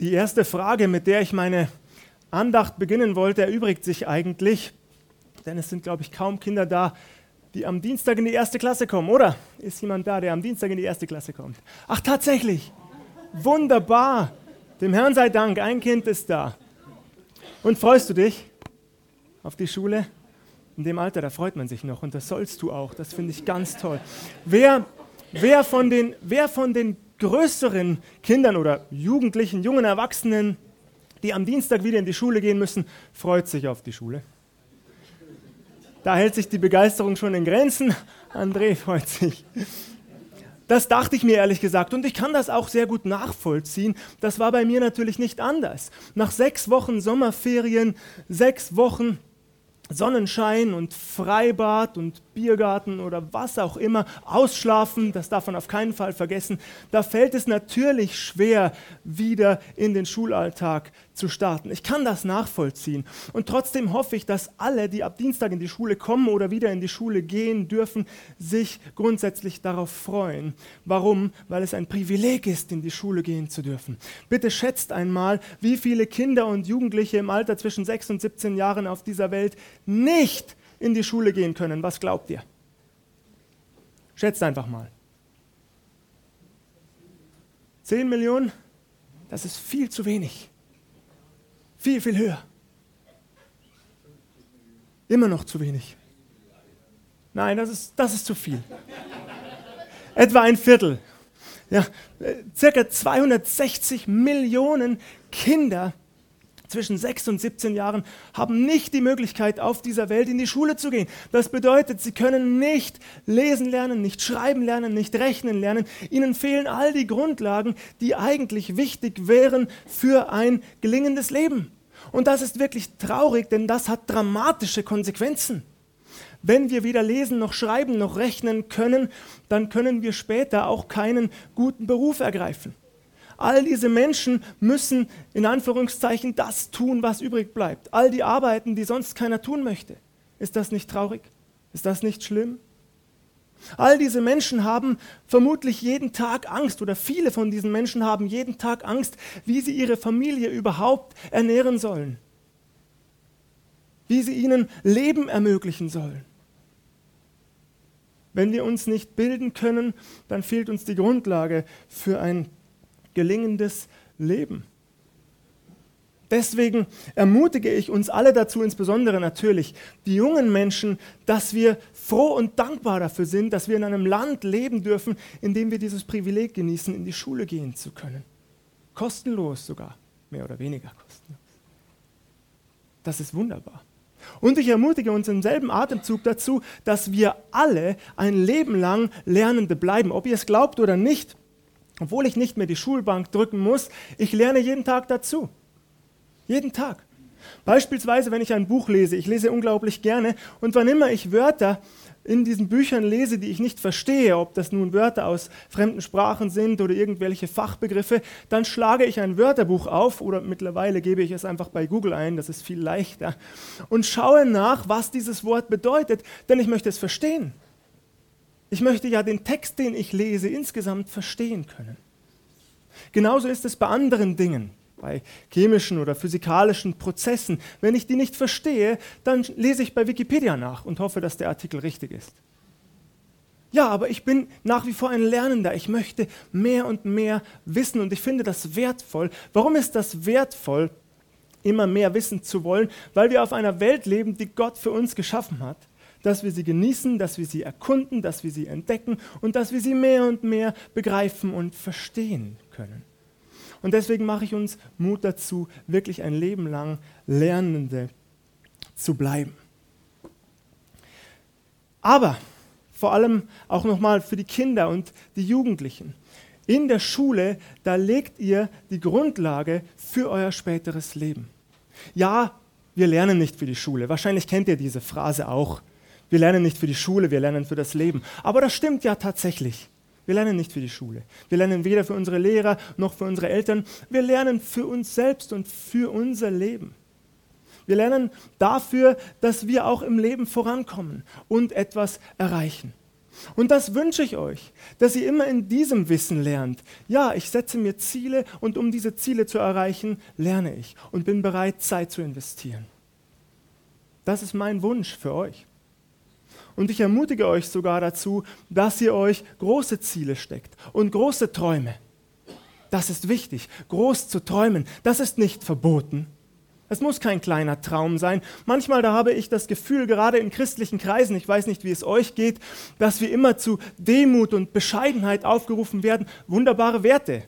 Die erste Frage, mit der ich meine Andacht beginnen wollte, erübrigt sich eigentlich, denn es sind, glaube ich, kaum Kinder da, die am Dienstag in die erste Klasse kommen, oder? Ist jemand da, der am Dienstag in die erste Klasse kommt? Ach, tatsächlich. Wunderbar. Dem Herrn sei Dank, ein Kind ist da. Und freust du dich auf die Schule? In dem Alter, da freut man sich noch und das sollst du auch. Das finde ich ganz toll. Wer, wer, von den, wer von den größeren Kindern oder Jugendlichen, jungen Erwachsenen, die am Dienstag wieder in die Schule gehen müssen, freut sich auf die Schule? Da hält sich die Begeisterung schon in Grenzen. André freut sich. Das dachte ich mir ehrlich gesagt und ich kann das auch sehr gut nachvollziehen. Das war bei mir natürlich nicht anders. Nach sechs Wochen Sommerferien, sechs Wochen Sonnenschein und Freibad und Biergarten oder was auch immer, ausschlafen, das darf man auf keinen Fall vergessen, da fällt es natürlich schwer, wieder in den Schulalltag zu starten. Ich kann das nachvollziehen. Und trotzdem hoffe ich, dass alle, die ab Dienstag in die Schule kommen oder wieder in die Schule gehen dürfen, sich grundsätzlich darauf freuen. Warum? Weil es ein Privileg ist, in die Schule gehen zu dürfen. Bitte schätzt einmal, wie viele Kinder und Jugendliche im Alter zwischen 6 und 17 Jahren auf dieser Welt nicht in die Schule gehen können. Was glaubt ihr? Schätzt einfach mal. 10 Millionen? Das ist viel zu wenig. Viel, viel höher. Immer noch zu wenig. Nein, das ist, das ist zu viel. Etwa ein Viertel. Ja, äh, circa 260 Millionen Kinder zwischen 6 und 17 Jahren haben nicht die Möglichkeit, auf dieser Welt in die Schule zu gehen. Das bedeutet, sie können nicht lesen lernen, nicht schreiben lernen, nicht rechnen lernen. Ihnen fehlen all die Grundlagen, die eigentlich wichtig wären für ein gelingendes Leben. Und das ist wirklich traurig, denn das hat dramatische Konsequenzen. Wenn wir weder lesen noch schreiben noch rechnen können, dann können wir später auch keinen guten Beruf ergreifen. All diese Menschen müssen in Anführungszeichen das tun, was übrig bleibt. All die Arbeiten, die sonst keiner tun möchte. Ist das nicht traurig? Ist das nicht schlimm? All diese Menschen haben vermutlich jeden Tag Angst oder viele von diesen Menschen haben jeden Tag Angst, wie sie ihre Familie überhaupt ernähren sollen, wie sie ihnen Leben ermöglichen sollen. Wenn wir uns nicht bilden können, dann fehlt uns die Grundlage für ein gelingendes Leben. Deswegen ermutige ich uns alle dazu, insbesondere natürlich die jungen Menschen, dass wir froh und dankbar dafür sind, dass wir in einem Land leben dürfen, in dem wir dieses Privileg genießen, in die Schule gehen zu können. Kostenlos sogar, mehr oder weniger kostenlos. Das ist wunderbar. Und ich ermutige uns im selben Atemzug dazu, dass wir alle ein Leben lang Lernende bleiben, ob ihr es glaubt oder nicht. Obwohl ich nicht mehr die Schulbank drücken muss, ich lerne jeden Tag dazu. Jeden Tag. Beispielsweise, wenn ich ein Buch lese, ich lese unglaublich gerne und wann immer ich Wörter in diesen Büchern lese, die ich nicht verstehe, ob das nun Wörter aus fremden Sprachen sind oder irgendwelche Fachbegriffe, dann schlage ich ein Wörterbuch auf oder mittlerweile gebe ich es einfach bei Google ein, das ist viel leichter, und schaue nach, was dieses Wort bedeutet, denn ich möchte es verstehen. Ich möchte ja den Text, den ich lese, insgesamt verstehen können. Genauso ist es bei anderen Dingen, bei chemischen oder physikalischen Prozessen. Wenn ich die nicht verstehe, dann lese ich bei Wikipedia nach und hoffe, dass der Artikel richtig ist. Ja, aber ich bin nach wie vor ein Lernender. Ich möchte mehr und mehr wissen und ich finde das wertvoll. Warum ist das wertvoll, immer mehr wissen zu wollen? Weil wir auf einer Welt leben, die Gott für uns geschaffen hat dass wir sie genießen, dass wir sie erkunden, dass wir sie entdecken und dass wir sie mehr und mehr begreifen und verstehen können. Und deswegen mache ich uns Mut dazu, wirklich ein Leben lang Lernende zu bleiben. Aber vor allem auch nochmal für die Kinder und die Jugendlichen. In der Schule, da legt ihr die Grundlage für euer späteres Leben. Ja, wir lernen nicht für die Schule. Wahrscheinlich kennt ihr diese Phrase auch. Wir lernen nicht für die Schule, wir lernen für das Leben. Aber das stimmt ja tatsächlich. Wir lernen nicht für die Schule. Wir lernen weder für unsere Lehrer noch für unsere Eltern. Wir lernen für uns selbst und für unser Leben. Wir lernen dafür, dass wir auch im Leben vorankommen und etwas erreichen. Und das wünsche ich euch, dass ihr immer in diesem Wissen lernt. Ja, ich setze mir Ziele und um diese Ziele zu erreichen, lerne ich und bin bereit, Zeit zu investieren. Das ist mein Wunsch für euch. Und ich ermutige euch sogar dazu, dass ihr euch große Ziele steckt und große Träume. Das ist wichtig, groß zu träumen. Das ist nicht verboten. Es muss kein kleiner Traum sein. Manchmal, da habe ich das Gefühl, gerade in christlichen Kreisen, ich weiß nicht, wie es euch geht, dass wir immer zu Demut und Bescheidenheit aufgerufen werden. Wunderbare Werte.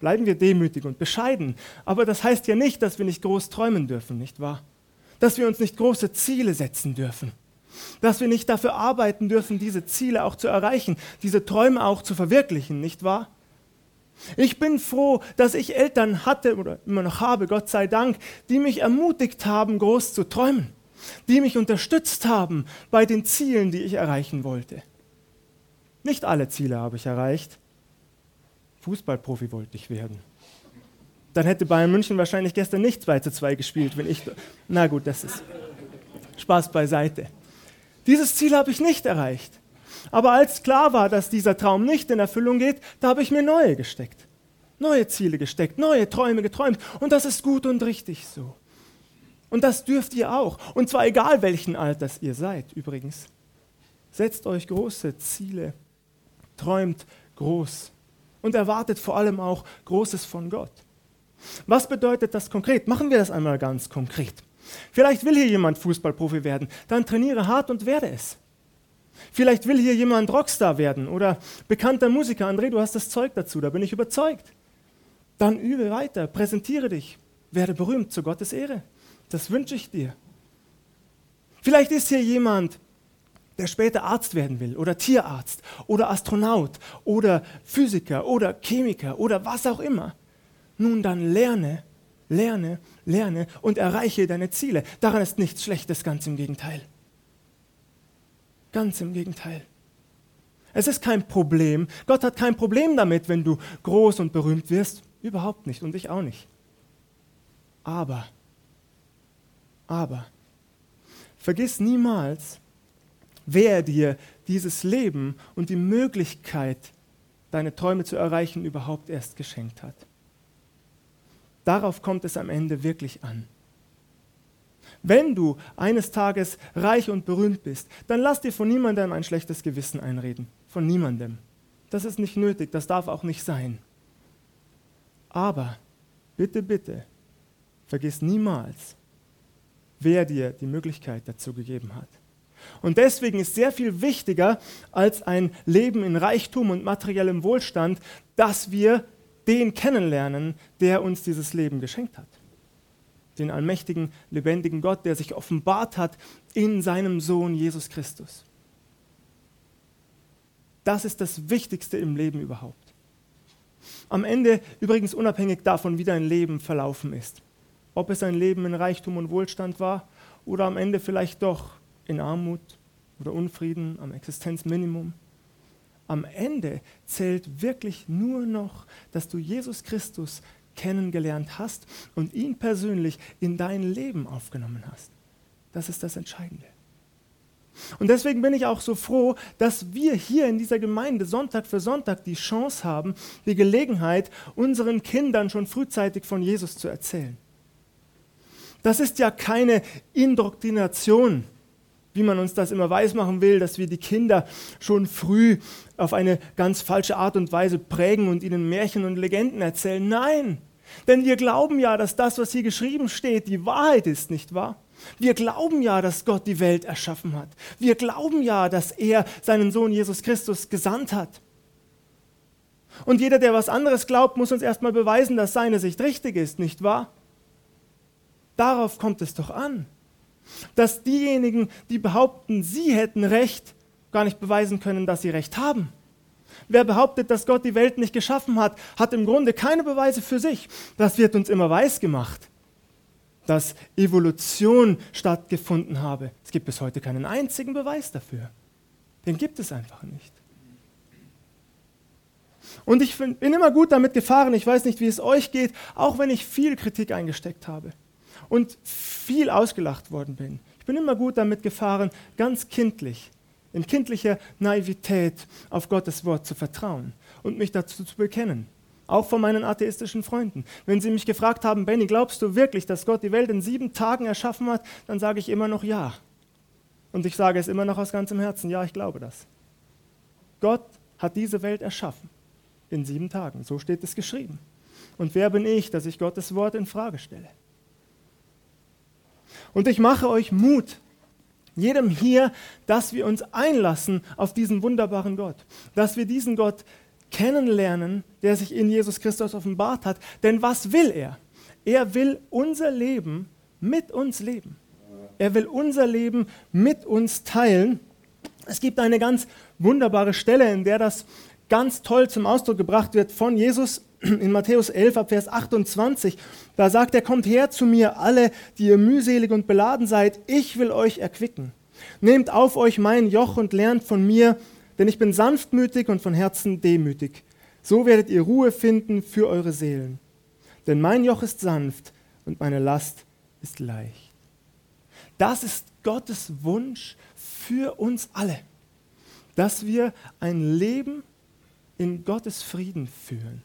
Bleiben wir demütig und bescheiden. Aber das heißt ja nicht, dass wir nicht groß träumen dürfen, nicht wahr? Dass wir uns nicht große Ziele setzen dürfen. Dass wir nicht dafür arbeiten dürfen, diese Ziele auch zu erreichen, diese Träume auch zu verwirklichen, nicht wahr? Ich bin froh, dass ich Eltern hatte oder immer noch habe, Gott sei Dank, die mich ermutigt haben, groß zu träumen, die mich unterstützt haben bei den Zielen, die ich erreichen wollte. Nicht alle Ziele habe ich erreicht. Fußballprofi wollte ich werden. Dann hätte Bayern München wahrscheinlich gestern nicht 2 zu 2 gespielt, wenn ich. Na gut, das ist Spaß beiseite. Dieses Ziel habe ich nicht erreicht. Aber als klar war, dass dieser Traum nicht in Erfüllung geht, da habe ich mir neue gesteckt. Neue Ziele gesteckt, neue Träume geträumt. Und das ist gut und richtig so. Und das dürft ihr auch. Und zwar egal welchen Alters ihr seid, übrigens. Setzt euch große Ziele, träumt groß und erwartet vor allem auch Großes von Gott. Was bedeutet das konkret? Machen wir das einmal ganz konkret. Vielleicht will hier jemand Fußballprofi werden, dann trainiere hart und werde es. Vielleicht will hier jemand Rockstar werden oder bekannter Musiker. André, du hast das Zeug dazu, da bin ich überzeugt. Dann übe weiter, präsentiere dich, werde berühmt zu Gottes Ehre. Das wünsche ich dir. Vielleicht ist hier jemand, der später Arzt werden will oder Tierarzt oder Astronaut oder Physiker oder Chemiker oder was auch immer. Nun dann lerne, lerne, lerne und erreiche deine Ziele. Daran ist nichts Schlechtes, ganz im Gegenteil. Ganz im Gegenteil. Es ist kein Problem. Gott hat kein Problem damit, wenn du groß und berühmt wirst. Überhaupt nicht und ich auch nicht. Aber, aber, vergiss niemals, wer dir dieses Leben und die Möglichkeit, deine Träume zu erreichen, überhaupt erst geschenkt hat. Darauf kommt es am Ende wirklich an. Wenn du eines Tages reich und berühmt bist, dann lass dir von niemandem ein schlechtes Gewissen einreden. Von niemandem. Das ist nicht nötig, das darf auch nicht sein. Aber bitte, bitte, vergiss niemals, wer dir die Möglichkeit dazu gegeben hat. Und deswegen ist sehr viel wichtiger als ein Leben in Reichtum und materiellem Wohlstand, dass wir den kennenlernen, der uns dieses Leben geschenkt hat den allmächtigen, lebendigen Gott, der sich offenbart hat in seinem Sohn Jesus Christus. Das ist das Wichtigste im Leben überhaupt. Am Ende übrigens unabhängig davon, wie dein Leben verlaufen ist. Ob es ein Leben in Reichtum und Wohlstand war oder am Ende vielleicht doch in Armut oder Unfrieden am Existenzminimum. Am Ende zählt wirklich nur noch, dass du Jesus Christus kennengelernt hast und ihn persönlich in dein Leben aufgenommen hast. Das ist das Entscheidende. Und deswegen bin ich auch so froh, dass wir hier in dieser Gemeinde Sonntag für Sonntag die Chance haben, die Gelegenheit, unseren Kindern schon frühzeitig von Jesus zu erzählen. Das ist ja keine Indoktrination, wie man uns das immer weismachen will, dass wir die Kinder schon früh auf eine ganz falsche Art und Weise prägen und ihnen Märchen und Legenden erzählen. Nein, denn wir glauben ja, dass das, was hier geschrieben steht, die Wahrheit ist, nicht wahr? Wir glauben ja, dass Gott die Welt erschaffen hat. Wir glauben ja, dass er seinen Sohn Jesus Christus gesandt hat. Und jeder, der was anderes glaubt, muss uns erstmal beweisen, dass seine Sicht richtig ist, nicht wahr? Darauf kommt es doch an. Dass diejenigen, die behaupten, sie hätten Recht, gar nicht beweisen können, dass sie Recht haben. Wer behauptet, dass Gott die Welt nicht geschaffen hat, hat im Grunde keine Beweise für sich. Das wird uns immer weiß gemacht, dass Evolution stattgefunden habe. Es gibt bis heute keinen einzigen Beweis dafür. Den gibt es einfach nicht. Und ich bin immer gut damit gefahren, ich weiß nicht, wie es euch geht, auch wenn ich viel Kritik eingesteckt habe und viel ausgelacht worden bin. Ich bin immer gut damit gefahren, ganz kindlich in kindlicher Naivität auf Gottes Wort zu vertrauen und mich dazu zu bekennen. Auch von meinen atheistischen Freunden. Wenn sie mich gefragt haben, Benny, glaubst du wirklich, dass Gott die Welt in sieben Tagen erschaffen hat, dann sage ich immer noch ja. Und ich sage es immer noch aus ganzem Herzen, ja, ich glaube das. Gott hat diese Welt erschaffen in sieben Tagen. So steht es geschrieben. Und wer bin ich, dass ich Gottes Wort in Frage stelle? Und ich mache euch Mut, jedem hier, dass wir uns einlassen auf diesen wunderbaren Gott, dass wir diesen Gott kennenlernen, der sich in Jesus Christus offenbart hat. Denn was will er? Er will unser Leben mit uns leben. Er will unser Leben mit uns teilen. Es gibt eine ganz wunderbare Stelle, in der das ganz toll zum Ausdruck gebracht wird von Jesus in Matthäus 11 ab Vers 28. Da sagt er, kommt her zu mir alle, die ihr mühselig und beladen seid, ich will euch erquicken. Nehmt auf euch mein Joch und lernt von mir, denn ich bin sanftmütig und von Herzen demütig. So werdet ihr Ruhe finden für eure Seelen. Denn mein Joch ist sanft und meine Last ist leicht. Das ist Gottes Wunsch für uns alle, dass wir ein Leben in Gottes Frieden führen.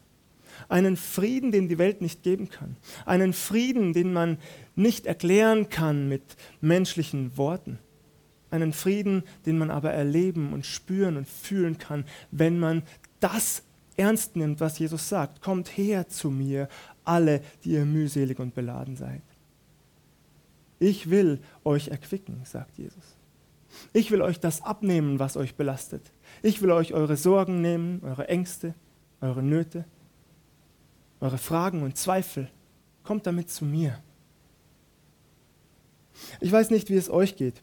Einen Frieden, den die Welt nicht geben kann. Einen Frieden, den man nicht erklären kann mit menschlichen Worten. Einen Frieden, den man aber erleben und spüren und fühlen kann, wenn man das ernst nimmt, was Jesus sagt. Kommt her zu mir, alle, die ihr mühselig und beladen seid. Ich will euch erquicken, sagt Jesus. Ich will euch das abnehmen, was euch belastet. Ich will euch eure Sorgen nehmen, eure Ängste, eure Nöte, eure Fragen und Zweifel. Kommt damit zu mir. Ich weiß nicht, wie es euch geht.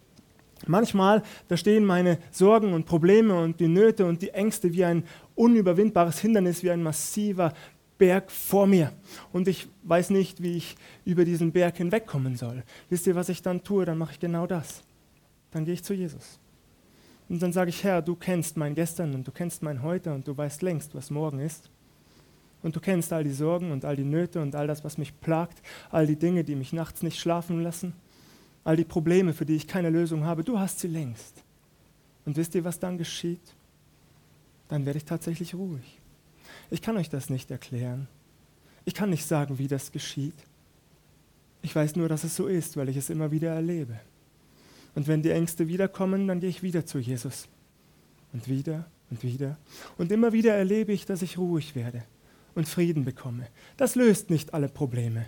Manchmal, da stehen meine Sorgen und Probleme und die Nöte und die Ängste wie ein unüberwindbares Hindernis, wie ein massiver Berg vor mir. Und ich weiß nicht, wie ich über diesen Berg hinwegkommen soll. Wisst ihr, was ich dann tue? Dann mache ich genau das. Dann gehe ich zu Jesus. Und dann sage ich, Herr, du kennst mein Gestern und du kennst mein Heute und du weißt längst, was morgen ist. Und du kennst all die Sorgen und all die Nöte und all das, was mich plagt, all die Dinge, die mich nachts nicht schlafen lassen all die Probleme, für die ich keine Lösung habe, du hast sie längst. Und wisst ihr, was dann geschieht? Dann werde ich tatsächlich ruhig. Ich kann euch das nicht erklären. Ich kann nicht sagen, wie das geschieht. Ich weiß nur, dass es so ist, weil ich es immer wieder erlebe. Und wenn die Ängste wiederkommen, dann gehe ich wieder zu Jesus. Und wieder und wieder. Und immer wieder erlebe ich, dass ich ruhig werde und Frieden bekomme. Das löst nicht alle Probleme.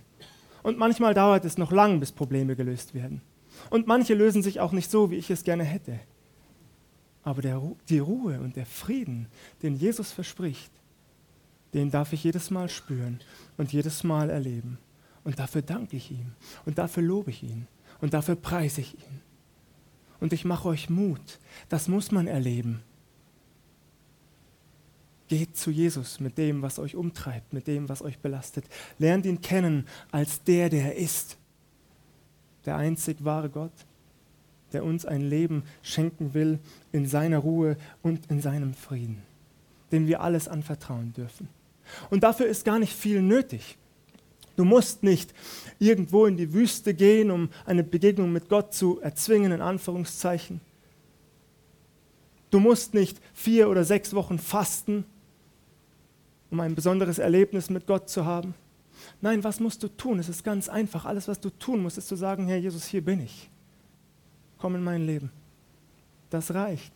Und manchmal dauert es noch lang, bis Probleme gelöst werden. Und manche lösen sich auch nicht so, wie ich es gerne hätte. Aber der, die Ruhe und der Frieden, den Jesus verspricht, den darf ich jedes Mal spüren und jedes Mal erleben. Und dafür danke ich ihm und dafür lobe ich ihn und dafür preise ich ihn. Und ich mache euch Mut, das muss man erleben. Geht zu Jesus mit dem, was euch umtreibt, mit dem, was euch belastet. Lernt ihn kennen als der, der er ist. Der einzig wahre Gott, der uns ein Leben schenken will in seiner Ruhe und in seinem Frieden, dem wir alles anvertrauen dürfen. Und dafür ist gar nicht viel nötig. Du musst nicht irgendwo in die Wüste gehen, um eine Begegnung mit Gott zu erzwingen, in Anführungszeichen. Du musst nicht vier oder sechs Wochen fasten, um ein besonderes Erlebnis mit Gott zu haben. Nein, was musst du tun? Es ist ganz einfach. Alles, was du tun musst, ist zu sagen, Herr Jesus, hier bin ich. Komm in mein Leben. Das reicht.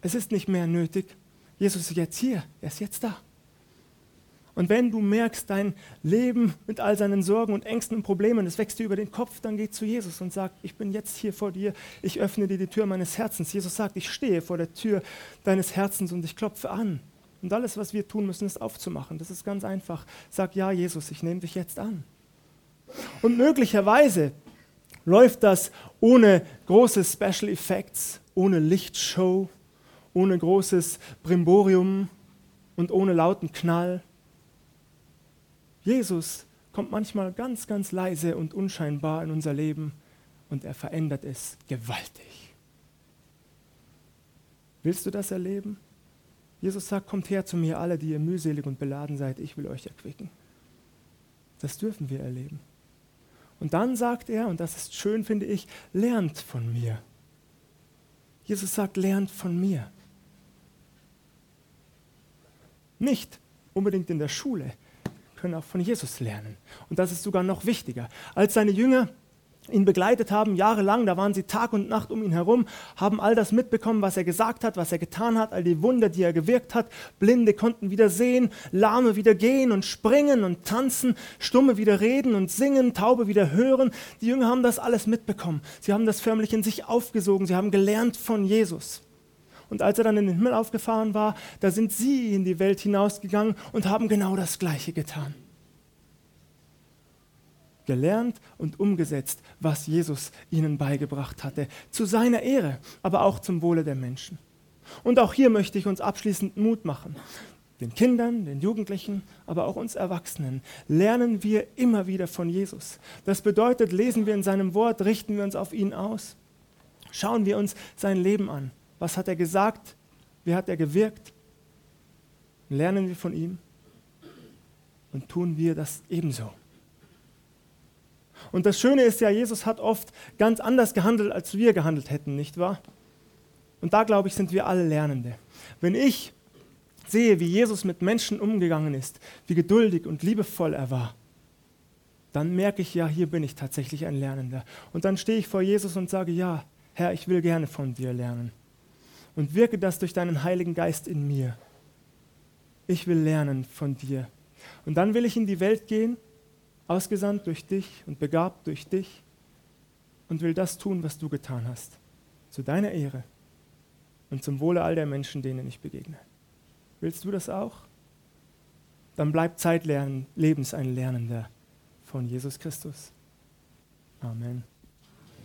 Es ist nicht mehr nötig. Jesus ist jetzt hier. Er ist jetzt da. Und wenn du merkst, dein Leben mit all seinen Sorgen und Ängsten und Problemen, es wächst dir über den Kopf, dann geh zu Jesus und sag, ich bin jetzt hier vor dir, ich öffne dir die Tür meines Herzens. Jesus sagt, ich stehe vor der Tür deines Herzens und ich klopfe an. Und alles, was wir tun müssen, ist aufzumachen. Das ist ganz einfach. Sag ja, Jesus, ich nehme dich jetzt an. Und möglicherweise läuft das ohne große Special Effects, ohne Lichtshow, ohne großes Brimborium und ohne lauten Knall. Jesus kommt manchmal ganz, ganz leise und unscheinbar in unser Leben und er verändert es gewaltig. Willst du das erleben? Jesus sagt, kommt her zu mir alle, die ihr mühselig und beladen seid, ich will euch erquicken. Das dürfen wir erleben. Und dann sagt er, und das ist schön, finde ich, lernt von mir. Jesus sagt, lernt von mir. Nicht unbedingt in der Schule, können auch von Jesus lernen. Und das ist sogar noch wichtiger. Als seine Jünger ihn begleitet haben, jahrelang, da waren sie Tag und Nacht um ihn herum, haben all das mitbekommen, was er gesagt hat, was er getan hat, all die Wunder, die er gewirkt hat. Blinde konnten wieder sehen, Lahme wieder gehen und springen und tanzen, Stumme wieder reden und singen, Taube wieder hören. Die Jünger haben das alles mitbekommen. Sie haben das förmlich in sich aufgesogen. Sie haben gelernt von Jesus. Und als er dann in den Himmel aufgefahren war, da sind sie in die Welt hinausgegangen und haben genau das Gleiche getan gelernt und umgesetzt, was Jesus ihnen beigebracht hatte, zu seiner Ehre, aber auch zum Wohle der Menschen. Und auch hier möchte ich uns abschließend Mut machen. Den Kindern, den Jugendlichen, aber auch uns Erwachsenen lernen wir immer wieder von Jesus. Das bedeutet, lesen wir in seinem Wort, richten wir uns auf ihn aus, schauen wir uns sein Leben an. Was hat er gesagt? Wie hat er gewirkt? Lernen wir von ihm und tun wir das ebenso. Und das Schöne ist ja, Jesus hat oft ganz anders gehandelt, als wir gehandelt hätten, nicht wahr? Und da, glaube ich, sind wir alle Lernende. Wenn ich sehe, wie Jesus mit Menschen umgegangen ist, wie geduldig und liebevoll er war, dann merke ich, ja, hier bin ich tatsächlich ein Lernender. Und dann stehe ich vor Jesus und sage, ja, Herr, ich will gerne von dir lernen. Und wirke das durch deinen Heiligen Geist in mir. Ich will lernen von dir. Und dann will ich in die Welt gehen ausgesandt durch dich und begabt durch dich und will das tun, was du getan hast, zu deiner Ehre und zum Wohle all der Menschen, denen ich begegne. Willst du das auch? Dann bleib zeitlebens ein Lernender von Jesus Christus. Amen.